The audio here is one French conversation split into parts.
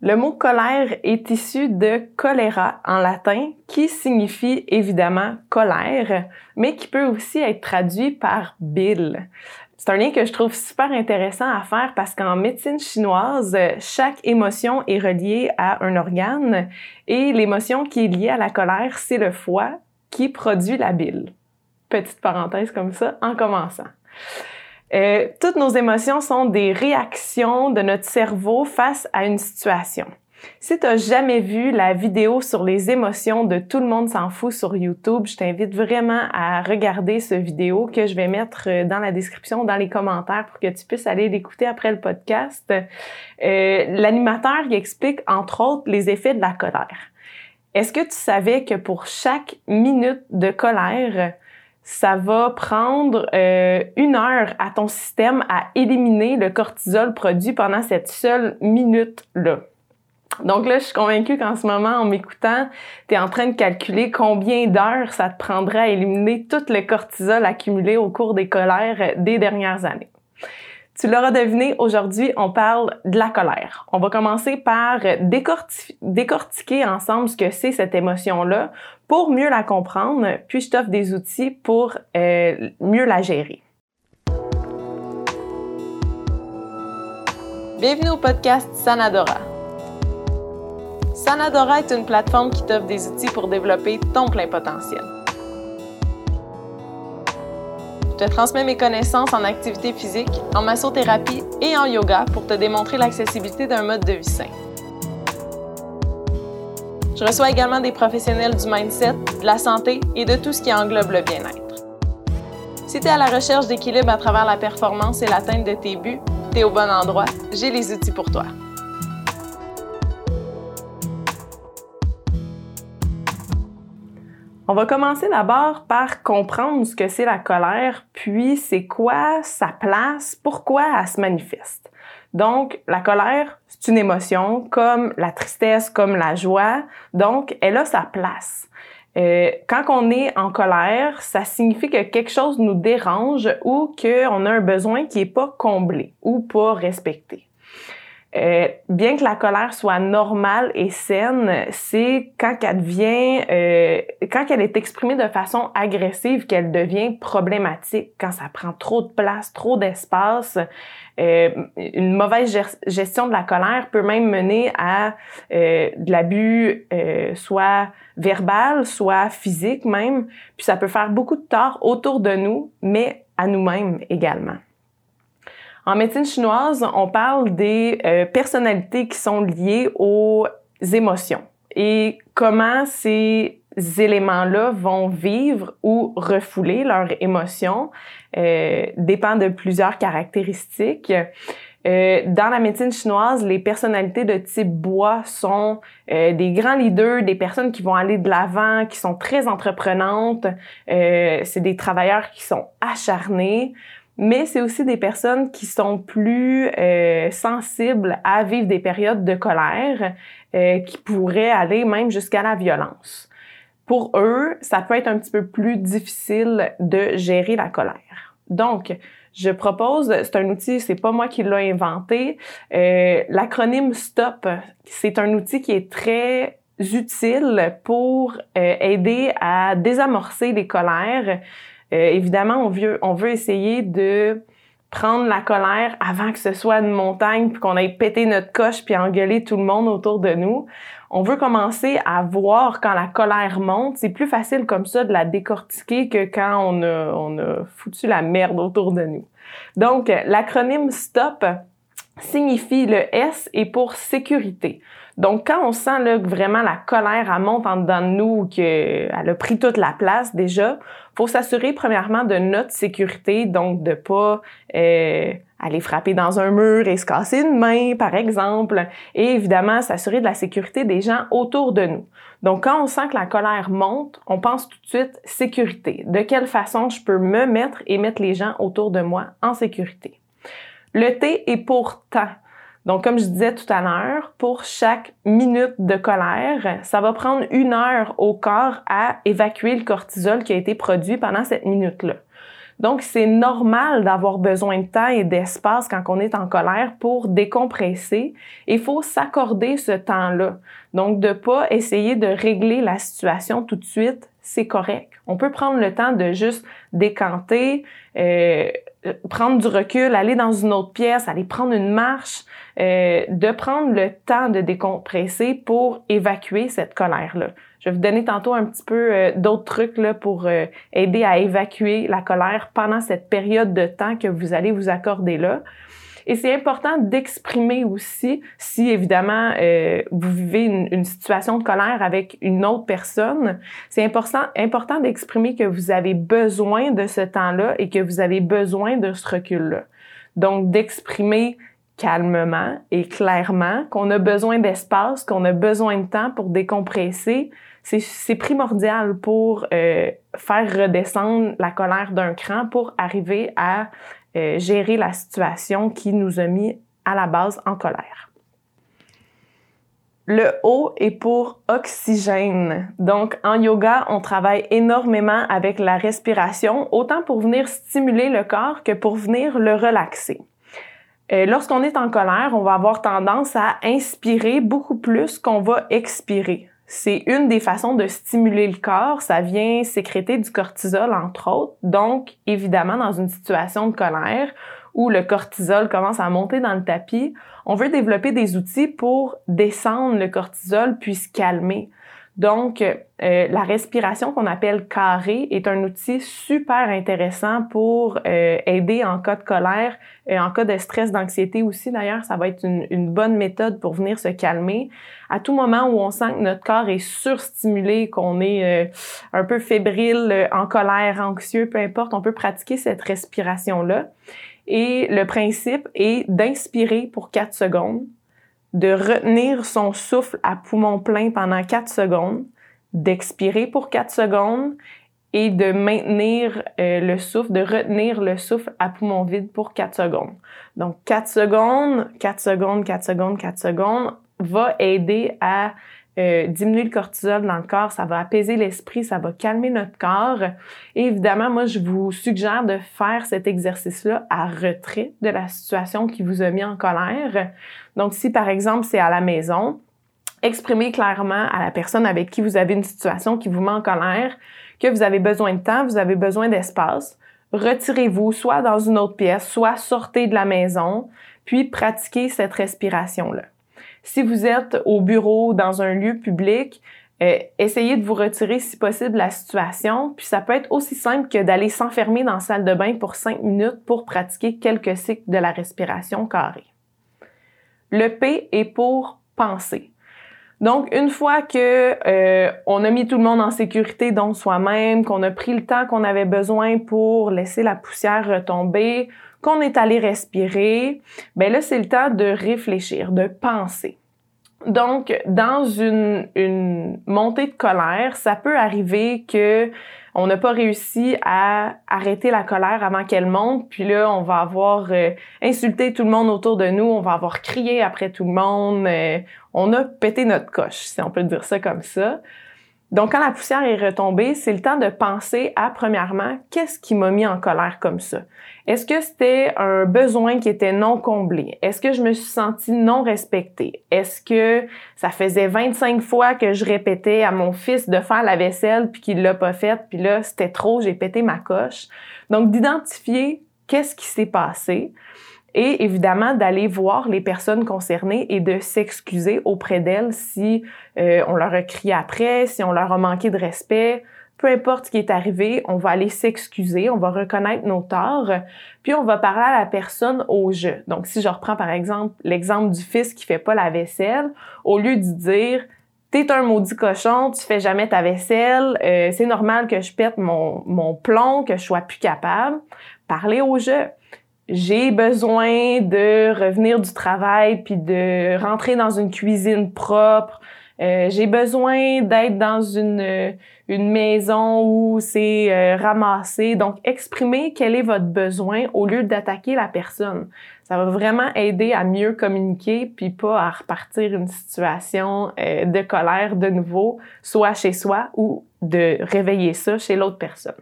Le mot colère est issu de choléra en latin, qui signifie évidemment colère, mais qui peut aussi être traduit par bile. C'est un lien que je trouve super intéressant à faire parce qu'en médecine chinoise, chaque émotion est reliée à un organe et l'émotion qui est liée à la colère, c'est le foie qui produit la bile. Petite parenthèse comme ça en commençant. Euh, toutes nos émotions sont des réactions de notre cerveau face à une situation. Si tu n'as jamais vu la vidéo sur les émotions de Tout le monde s'en fout sur YouTube, je t'invite vraiment à regarder ce vidéo que je vais mettre euh, dans la description, dans les commentaires pour que tu puisses aller l'écouter après le podcast. Euh, L'animateur explique entre autres les effets de la colère. Est-ce que tu savais que pour chaque minute de colère, ça va prendre euh, une heure à ton système à éliminer le cortisol produit pendant cette seule minute-là. Donc là, je suis convaincue qu'en ce moment, en m'écoutant, tu es en train de calculer combien d'heures ça te prendrait à éliminer tout le cortisol accumulé au cours des colères des dernières années. Tu l'auras deviné, aujourd'hui, on parle de la colère. On va commencer par décortiquer ensemble ce que c'est cette émotion-là pour mieux la comprendre, puis je t'offre des outils pour euh, mieux la gérer. Bienvenue au podcast Sanadora. Sanadora est une plateforme qui t'offre des outils pour développer ton plein potentiel. Je te transmets mes connaissances en activité physique, en massothérapie et en yoga pour te démontrer l'accessibilité d'un mode de vie sain. Je reçois également des professionnels du mindset, de la santé et de tout ce qui englobe le bien-être. Si tu es à la recherche d'équilibre à travers la performance et l'atteinte de tes buts, tu es au bon endroit, j'ai les outils pour toi. On va commencer d'abord par comprendre ce que c'est la colère, puis c'est quoi sa place, pourquoi elle se manifeste. Donc, la colère, c'est une émotion comme la tristesse, comme la joie. Donc, elle a sa place. Euh, quand on est en colère, ça signifie que quelque chose nous dérange ou qu'on a un besoin qui n'est pas comblé ou pas respecté. Euh, bien que la colère soit normale et saine, c'est quand elle devient, euh, quand elle est exprimée de façon agressive qu'elle devient problématique, quand ça prend trop de place, trop d'espace. Euh, une mauvaise gestion de la colère peut même mener à euh, de l'abus, soit verbal, soit physique même. Puis ça peut faire beaucoup de tort autour de nous, mais à nous-mêmes également. En médecine chinoise, on parle des euh, personnalités qui sont liées aux émotions et comment ces éléments-là vont vivre ou refouler leurs émotions euh, dépend de plusieurs caractéristiques. Euh, dans la médecine chinoise, les personnalités de type bois sont euh, des grands leaders, des personnes qui vont aller de l'avant, qui sont très entreprenantes. Euh, c'est des travailleurs qui sont acharnés mais c'est aussi des personnes qui sont plus euh, sensibles à vivre des périodes de colère euh, qui pourraient aller même jusqu'à la violence. Pour eux, ça peut être un petit peu plus difficile de gérer la colère. Donc, je propose, c'est un outil, c'est pas moi qui l'ai inventé. Euh, l'acronyme STOP, c'est un outil qui est très utile pour aider à désamorcer les colères, euh, évidemment, on veut, essayer de prendre la colère avant que ce soit une montagne, puis qu'on aille péter notre coche puis engueuler tout le monde autour de nous. On veut commencer à voir quand la colère monte. C'est plus facile comme ça de la décortiquer que quand on a, on a foutu la merde autour de nous. Donc, l'acronyme STOP signifie le S est pour sécurité. Donc, quand on sent là, que vraiment la colère elle monte en dedans de nous, qu'elle a pris toute la place déjà, faut s'assurer premièrement de notre sécurité, donc de pas euh, aller frapper dans un mur et se casser une main, par exemple, et évidemment s'assurer de la sécurité des gens autour de nous. Donc, quand on sent que la colère monte, on pense tout de suite sécurité. De quelle façon je peux me mettre et mettre les gens autour de moi en sécurité? Le T est pour temps. Donc, comme je disais tout à l'heure, pour chaque minute de colère, ça va prendre une heure au corps à évacuer le cortisol qui a été produit pendant cette minute-là. Donc, c'est normal d'avoir besoin de temps et d'espace quand on est en colère pour décompresser. Il faut s'accorder ce temps-là. Donc, de pas essayer de régler la situation tout de suite, c'est correct. On peut prendre le temps de juste décanter, euh, prendre du recul, aller dans une autre pièce, aller prendre une marche, euh, de prendre le temps de décompresser pour évacuer cette colère-là. Je vais vous donner tantôt un petit peu euh, d'autres trucs là, pour euh, aider à évacuer la colère pendant cette période de temps que vous allez vous accorder là. Et c'est important d'exprimer aussi, si évidemment euh, vous vivez une, une, situation de colère avec une autre personne, c'est important, important d'exprimer que vous avez besoin de ce temps-là et que vous avez besoin de ce recul-là. Donc d'exprimer calmement et clairement qu'on a besoin d'espace, qu'on a besoin de temps pour décompresser, c'est primordial pour euh, faire redescendre la colère d'un cran pour arriver à euh, gérer la situation qui nous a mis à la base en colère. Le O est pour oxygène. Donc, en yoga, on travaille énormément avec la respiration, autant pour venir stimuler le corps que pour venir le relaxer. Euh, lorsqu'on est en colère, on va avoir tendance à inspirer beaucoup plus qu'on va expirer. C'est une des façons de stimuler le corps. Ça vient sécréter du cortisol, entre autres. Donc, évidemment, dans une situation de colère où le cortisol commence à monter dans le tapis, on veut développer des outils pour descendre le cortisol puis se calmer. Donc, euh, la respiration qu'on appelle carré est un outil super intéressant pour euh, aider en cas de colère, et en cas de stress, d'anxiété aussi. D'ailleurs, ça va être une, bonne méthode pour venir se calmer. À tout moment où on sent que notre corps est surstimulé, qu'on est euh, un peu fébrile, en colère, anxieux, peu importe, on peut pratiquer cette respiration-là. Et le principe est d'inspirer pour 4 secondes, de retenir son souffle à poumon plein pendant 4 secondes, d'expirer pour 4 secondes et de maintenir euh, le souffle, de retenir le souffle à poumon vide pour 4 secondes. Donc 4 secondes, 4 secondes, 4 secondes, 4 secondes va aider à euh, diminuer le cortisol dans le corps, ça va apaiser l'esprit, ça va calmer notre corps. Et évidemment, moi, je vous suggère de faire cet exercice-là à retrait de la situation qui vous a mis en colère. Donc, si par exemple c'est à la maison, exprimez clairement à la personne avec qui vous avez une situation qui vous met en colère que vous avez besoin de temps, vous avez besoin d'espace. Retirez-vous soit dans une autre pièce, soit sortez de la maison, puis pratiquez cette respiration-là. Si vous êtes au bureau, dans un lieu public, euh, essayez de vous retirer si possible de la situation. Puis ça peut être aussi simple que d'aller s'enfermer dans la salle de bain pour cinq minutes pour pratiquer quelques cycles de la respiration carrée. Le P est pour penser. Donc, une fois que euh, on a mis tout le monde en sécurité, dont soi-même, qu'on a pris le temps qu'on avait besoin pour laisser la poussière retomber, qu'on est allé respirer, ben là, c'est le temps de réfléchir, de penser. Donc, dans une, montée de colère, ça peut arriver que on n'a pas réussi à arrêter la colère avant qu'elle monte, puis là, on va avoir euh, insulté tout le monde autour de nous, on va avoir crié après tout le monde, euh, on a pété notre coche, si on peut dire ça comme ça. Donc, quand la poussière est retombée, c'est le temps de penser à, premièrement, qu'est-ce qui m'a mis en colère comme ça? Est-ce que c'était un besoin qui était non comblé? Est-ce que je me suis sentie non respectée? Est-ce que ça faisait 25 fois que je répétais à mon fils de faire la vaisselle puis qu'il l'a pas faite, puis là, c'était trop, j'ai pété ma coche? Donc, d'identifier qu'est-ce qui s'est passé et évidemment d'aller voir les personnes concernées et de s'excuser auprès d'elles si euh, on leur a crié après, si on leur a manqué de respect, peu importe ce qui est arrivé, on va aller s'excuser, on va reconnaître nos torts, puis on va parler à la personne au jeu. Donc si je reprends par exemple l'exemple du fils qui fait pas la vaisselle, au lieu de dire T'es un maudit cochon, tu fais jamais ta vaisselle, euh, c'est normal que je pète mon, mon plomb, que je sois plus capable. Parler au jeu j'ai besoin de revenir du travail puis de rentrer dans une cuisine propre. Euh, j'ai besoin d'être dans une, une maison où c'est euh, ramassé. Donc, exprimez quel est votre besoin au lieu d'attaquer la personne. Ça va vraiment aider à mieux communiquer puis pas à repartir une situation euh, de colère de nouveau, soit chez soi ou de réveiller ça chez l'autre personne.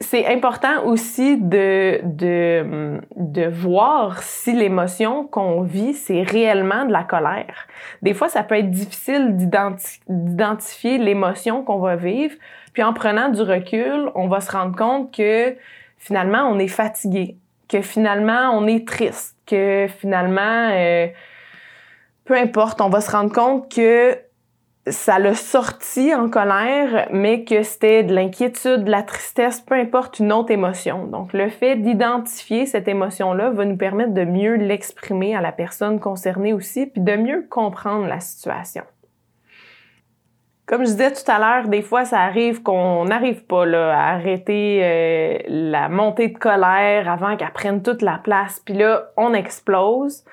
C'est important aussi de, de, de voir si l'émotion qu'on vit, c'est réellement de la colère. Des fois, ça peut être difficile d'identifier l'émotion qu'on va vivre. Puis en prenant du recul, on va se rendre compte que finalement, on est fatigué, que finalement, on est triste, que finalement, euh, peu importe, on va se rendre compte que ça l'a sorti en colère, mais que c'était de l'inquiétude, de la tristesse, peu importe une autre émotion. Donc, le fait d'identifier cette émotion-là va nous permettre de mieux l'exprimer à la personne concernée aussi, puis de mieux comprendre la situation. Comme je disais tout à l'heure, des fois, ça arrive qu'on n'arrive pas là, à arrêter euh, la montée de colère avant qu'elle prenne toute la place, puis là, on explose.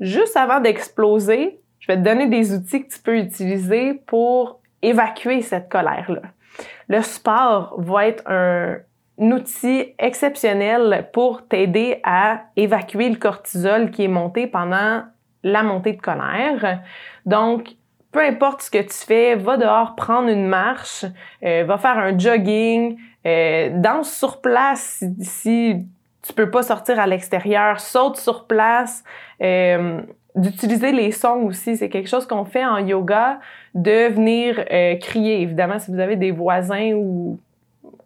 Juste avant d'exploser, je vais te donner des outils que tu peux utiliser pour évacuer cette colère-là. Le sport va être un, outil exceptionnel pour t'aider à évacuer le cortisol qui est monté pendant la montée de colère. Donc, peu importe ce que tu fais, va dehors prendre une marche, euh, va faire un jogging, euh, danse sur place si, si tu peux pas sortir à l'extérieur, saute sur place. Euh, d'utiliser les sons aussi. C'est quelque chose qu'on fait en yoga, de venir euh, crier. Évidemment, si vous avez des voisins ou...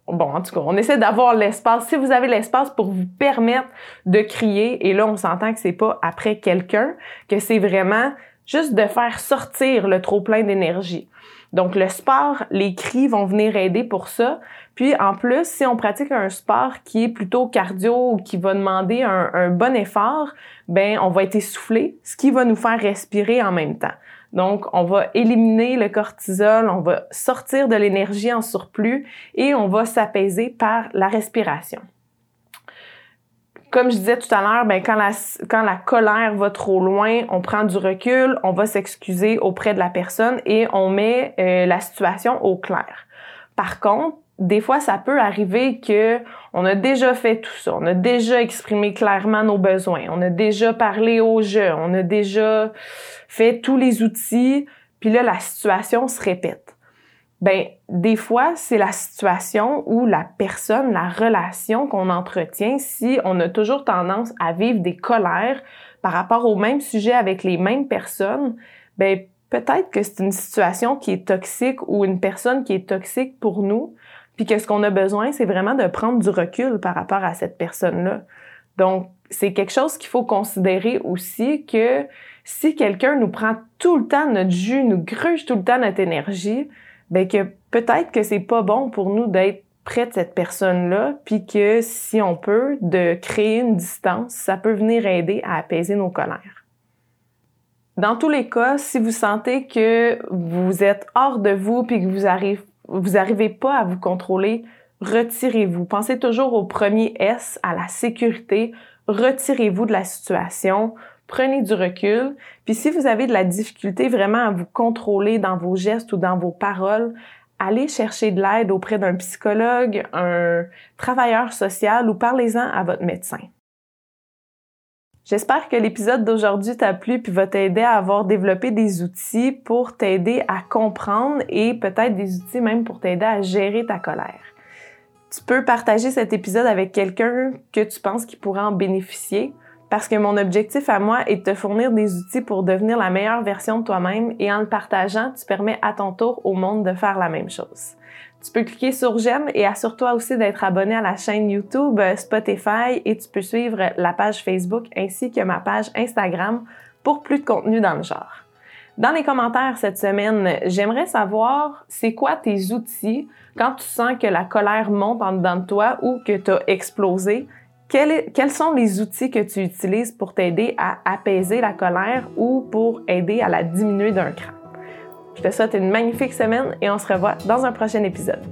Bon, en tout cas, on essaie d'avoir l'espace. Si vous avez l'espace pour vous permettre de crier, et là, on s'entend que c'est pas après quelqu'un, que c'est vraiment juste de faire sortir le trop plein d'énergie. Donc, le sport, les cris vont venir aider pour ça. Puis, en plus, si on pratique un sport qui est plutôt cardio ou qui va demander un, bon effort, ben, on va être essoufflé, ce qui va nous faire respirer en même temps. Donc, on va éliminer le cortisol, on va sortir de l'énergie en surplus et on va s'apaiser par la respiration comme je disais tout à l'heure, ben quand la, colère va trop loin, on prend du recul, on va s'excuser auprès de la personne et on met euh, la situation au clair. Par contre, des fois, ça peut arriver que on a déjà fait tout ça, on a déjà exprimé clairement nos besoins, on a déjà parlé au jeu, on a déjà fait tous les outils, puis là, la situation se répète. Ben des fois c'est la situation ou la personne, la relation qu'on entretient si on a toujours tendance à vivre des colères par rapport au même sujet avec les mêmes personnes, ben peut-être que c'est une situation qui est toxique ou une personne qui est toxique pour nous, puis que ce qu'on a besoin? C'est vraiment de prendre du recul par rapport à cette personne-là. Donc c'est quelque chose qu'il faut considérer aussi que si quelqu'un nous prend tout le temps notre jus, nous gruge tout le temps notre énergie, ben que peut-être que c'est pas bon pour nous d'être près de cette personne-là, puis que si on peut, de créer une distance, ça peut venir aider à apaiser nos colères. Dans tous les cas, si vous sentez que vous êtes hors de vous puis que vous arrivez, vous arrivez pas à vous contrôler, retirez-vous. Pensez toujours au premier S, à la sécurité. Retirez-vous de la situation prenez du recul. Puis si vous avez de la difficulté vraiment à vous contrôler dans vos gestes ou dans vos paroles, allez chercher de l'aide auprès d'un psychologue, un travailleur social ou parlez-en à votre médecin. J'espère que l'épisode d'aujourd'hui t'a plu puis va t'aider à avoir développé des outils pour t'aider à comprendre et peut-être des outils même pour t'aider à gérer ta colère. Tu peux partager cet épisode avec quelqu'un que tu penses qui pourrait en bénéficier parce que mon objectif à moi est de te fournir des outils pour devenir la meilleure version de toi-même et en le partageant, tu permets à ton tour au monde de faire la même chose. Tu peux cliquer sur j'aime et assure-toi aussi d'être abonné à la chaîne YouTube, euh, Spotify et tu peux suivre la page Facebook ainsi que ma page Instagram pour plus de contenu dans le genre. Dans les commentaires cette semaine, j'aimerais savoir c'est quoi tes outils quand tu sens que la colère monte en dedans de toi ou que tu as explosé quels, sont les outils que tu utilises pour t'aider à apaiser la colère ou pour aider à la diminuer d'un cran? Je te souhaite une magnifique semaine et on se revoit dans un prochain épisode.